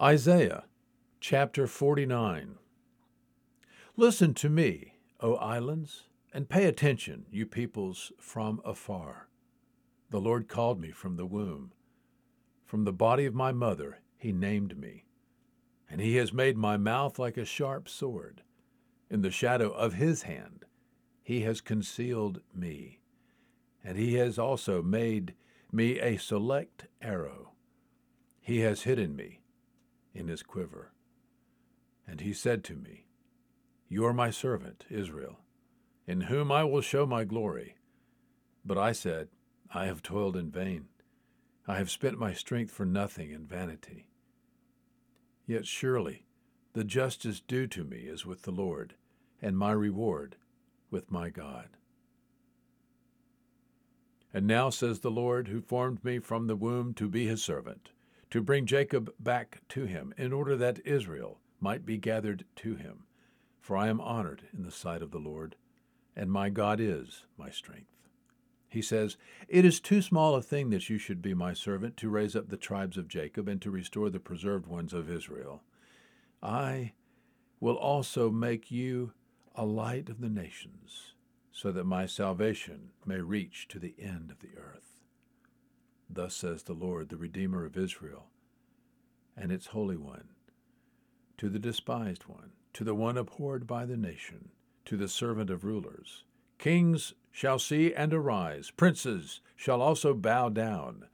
Isaiah chapter 49. Listen to me, O islands, and pay attention, you peoples from afar. The Lord called me from the womb. From the body of my mother, he named me. And he has made my mouth like a sharp sword. In the shadow of his hand, he has concealed me. And he has also made me a select arrow. He has hidden me in his quiver. And he said to me, You are my servant, Israel, in whom I will show my glory. But I said, I have toiled in vain. I have spent my strength for nothing in vanity. Yet surely the justice due to me is with the Lord, and my reward with my God. And now says the Lord, who formed me from the womb to be his servant, to bring Jacob back to him, in order that Israel might be gathered to him. For I am honored in the sight of the Lord, and my God is my strength. He says, It is too small a thing that you should be my servant to raise up the tribes of Jacob and to restore the preserved ones of Israel. I will also make you a light of the nations, so that my salvation may reach to the end of the earth. Thus says the Lord, the Redeemer of Israel, and its Holy One, to the despised one, to the one abhorred by the nation, to the servant of rulers. Kings shall see and arise, princes shall also bow down,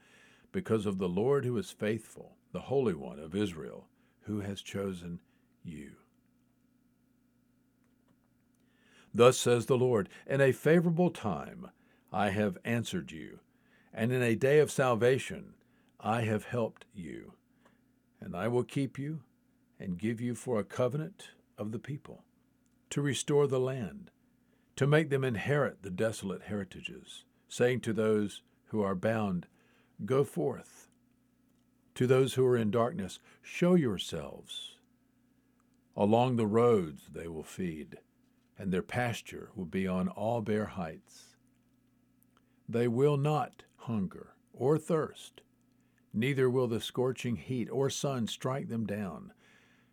because of the Lord who is faithful, the Holy One of Israel, who has chosen you. Thus says the Lord, In a favorable time I have answered you, and in a day of salvation I have helped you. And I will keep you and give you for a covenant of the people, to restore the land, to make them inherit the desolate heritages, saying to those who are bound, Go forth. To those who are in darkness, show yourselves. Along the roads they will feed, and their pasture will be on all bare heights. They will not hunger or thirst, neither will the scorching heat or sun strike them down,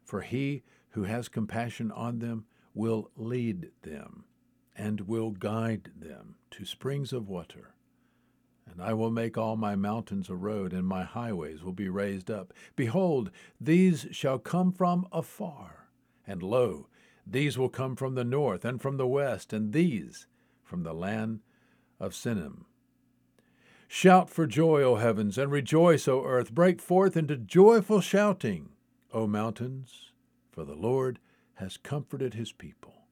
for he who has compassion on them will lead them and will guide them to springs of water. And I will make all my mountains a road, and my highways will be raised up. Behold, these shall come from afar, and lo, these will come from the north and from the west, and these from the land of Sinim. Shout for joy, O heavens, and rejoice, O earth. Break forth into joyful shouting, O mountains, for the Lord has comforted his people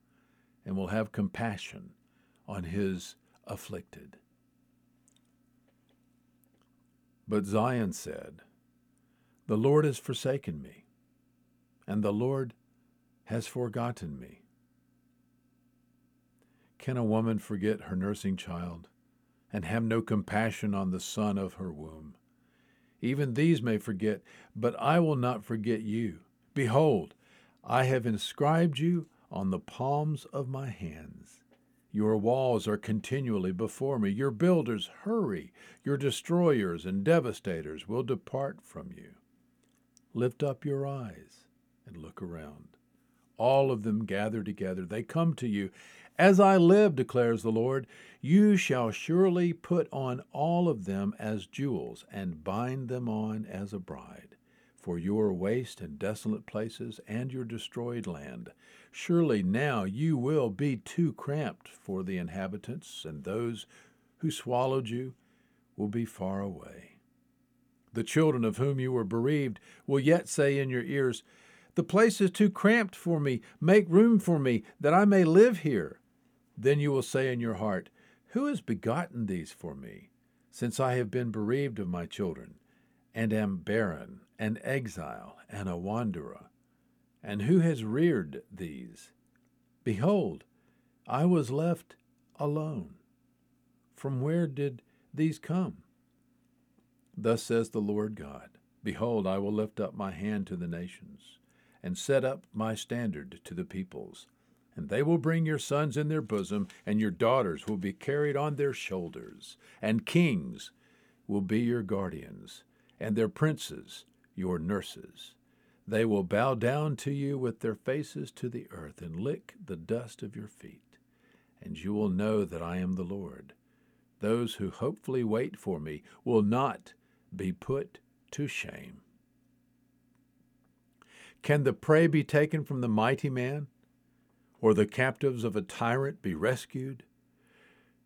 and will have compassion on his afflicted. But Zion said, The Lord has forsaken me, and the Lord has forgotten me. Can a woman forget her nursing child and have no compassion on the son of her womb? Even these may forget, but I will not forget you. Behold, I have inscribed you on the palms of my hands. Your walls are continually before me. Your builders hurry. Your destroyers and devastators will depart from you. Lift up your eyes and look around. All of them gather together. They come to you. As I live, declares the Lord, you shall surely put on all of them as jewels and bind them on as a bride for your waste and desolate places and your destroyed land. Surely now you will be too cramped for the inhabitants, and those who swallowed you will be far away. The children of whom you were bereaved will yet say in your ears, The place is too cramped for me. Make room for me, that I may live here. Then you will say in your heart, Who has begotten these for me, since I have been bereaved of my children, and am barren an exile and a wanderer. And who has reared these? Behold, I was left alone. From where did these come? Thus says the Lord God Behold, I will lift up my hand to the nations, and set up my standard to the peoples. And they will bring your sons in their bosom, and your daughters will be carried on their shoulders, and kings will be your guardians, and their princes your nurses. They will bow down to you with their faces to the earth and lick the dust of your feet, and you will know that I am the Lord. Those who hopefully wait for me will not be put to shame. Can the prey be taken from the mighty man, or the captives of a tyrant be rescued?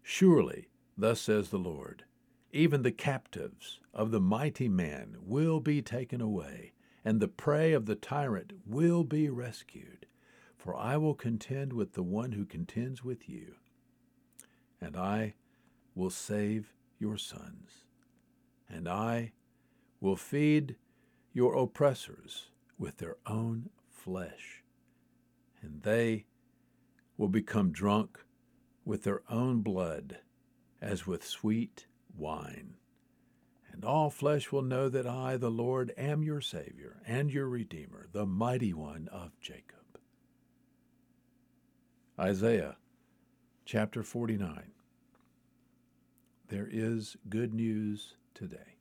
Surely, thus says the Lord, even the captives of the mighty man will be taken away, and the prey of the tyrant will be rescued. For I will contend with the one who contends with you, and I will save your sons, and I will feed your oppressors with their own flesh, and they will become drunk with their own blood as with sweet wine. And all flesh will know that I, the Lord, am your Savior and your Redeemer, the mighty one of Jacob. Isaiah chapter 49. There is good news today.